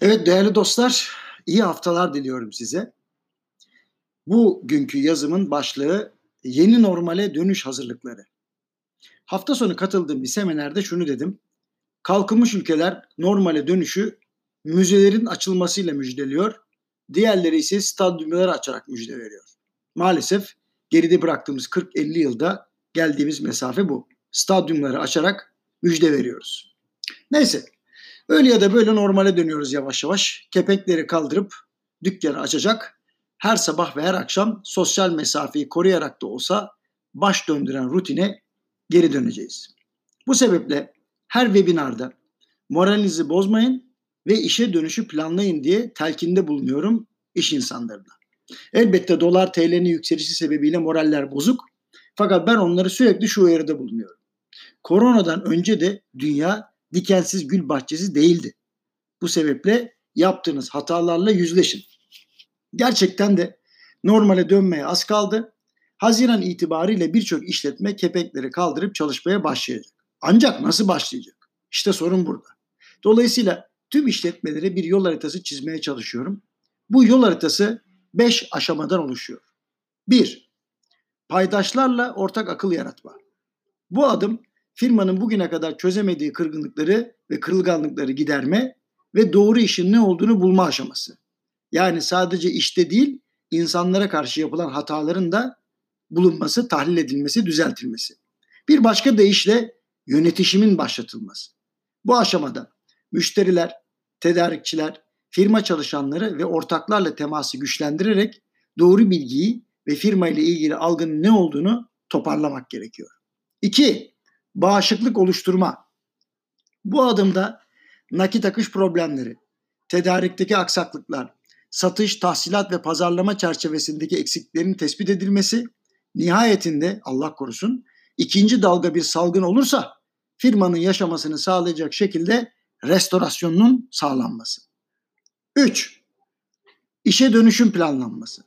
Evet değerli dostlar, iyi haftalar diliyorum size. Bu günkü yazımın başlığı yeni normale dönüş hazırlıkları. Hafta sonu katıldığım bir seminerde şunu dedim. Kalkınmış ülkeler normale dönüşü müzelerin açılmasıyla müjdeliyor. Diğerleri ise stadyumları açarak müjde veriyor. Maalesef geride bıraktığımız 40-50 yılda geldiğimiz mesafe bu. Stadyumları açarak müjde veriyoruz. Neyse Öyle ya da böyle normale dönüyoruz yavaş yavaş. Kepekleri kaldırıp dükkanı açacak. Her sabah ve her akşam sosyal mesafeyi koruyarak da olsa baş döndüren rutine geri döneceğiz. Bu sebeple her webinarda moralinizi bozmayın ve işe dönüşü planlayın diye telkinde bulunuyorum iş insanlarına. Elbette dolar TL'nin yükselişi sebebiyle moraller bozuk. Fakat ben onları sürekli şu uyarıda bulunuyorum. Koronadan önce de dünya dikensiz gül bahçesi değildi. Bu sebeple yaptığınız hatalarla yüzleşin. Gerçekten de normale dönmeye az kaldı. Haziran itibariyle birçok işletme kepekleri kaldırıp çalışmaya başlayacak. Ancak nasıl başlayacak? İşte sorun burada. Dolayısıyla tüm işletmelere bir yol haritası çizmeye çalışıyorum. Bu yol haritası 5 aşamadan oluşuyor. 1. Paydaşlarla ortak akıl yaratma. Bu adım firmanın bugüne kadar çözemediği kırgınlıkları ve kırılganlıkları giderme ve doğru işin ne olduğunu bulma aşaması. Yani sadece işte değil, insanlara karşı yapılan hataların da bulunması, tahlil edilmesi, düzeltilmesi. Bir başka deyişle yönetişimin başlatılması. Bu aşamada müşteriler, tedarikçiler, firma çalışanları ve ortaklarla teması güçlendirerek doğru bilgiyi ve firma ile ilgili algının ne olduğunu toparlamak gerekiyor. İki, bağışıklık oluşturma. Bu adımda nakit akış problemleri, tedarikteki aksaklıklar, satış, tahsilat ve pazarlama çerçevesindeki eksiklerin tespit edilmesi, nihayetinde Allah korusun ikinci dalga bir salgın olursa firmanın yaşamasını sağlayacak şekilde restorasyonunun sağlanması. 3. İşe dönüşüm planlanması.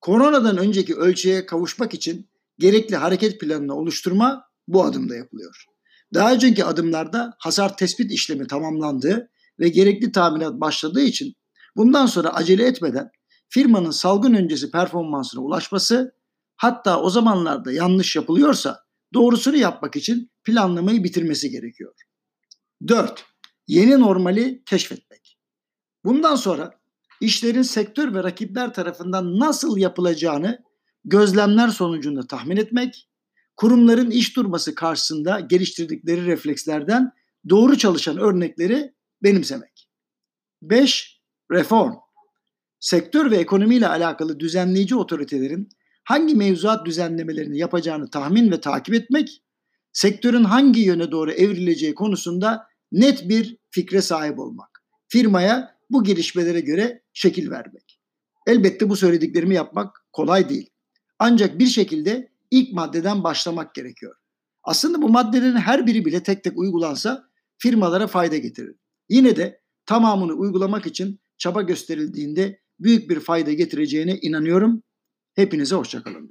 Koronadan önceki ölçüye kavuşmak için gerekli hareket planını oluşturma bu adımda yapılıyor. Daha önceki adımlarda hasar tespit işlemi tamamlandığı ve gerekli tamirat başladığı için bundan sonra acele etmeden firmanın salgın öncesi performansına ulaşması hatta o zamanlarda yanlış yapılıyorsa doğrusunu yapmak için planlamayı bitirmesi gerekiyor. 4. Yeni normali keşfetmek. Bundan sonra işlerin sektör ve rakipler tarafından nasıl yapılacağını gözlemler sonucunda tahmin etmek kurumların iş durması karşısında geliştirdikleri reflekslerden doğru çalışan örnekleri benimsemek. 5. Reform. Sektör ve ekonomiyle alakalı düzenleyici otoritelerin hangi mevzuat düzenlemelerini yapacağını tahmin ve takip etmek, sektörün hangi yöne doğru evrileceği konusunda net bir fikre sahip olmak. Firmaya bu gelişmelere göre şekil vermek. Elbette bu söylediklerimi yapmak kolay değil. Ancak bir şekilde ilk maddeden başlamak gerekiyor. Aslında bu maddelerin her biri bile tek tek uygulansa firmalara fayda getirir. Yine de tamamını uygulamak için çaba gösterildiğinde büyük bir fayda getireceğine inanıyorum. Hepinize hoşçakalın.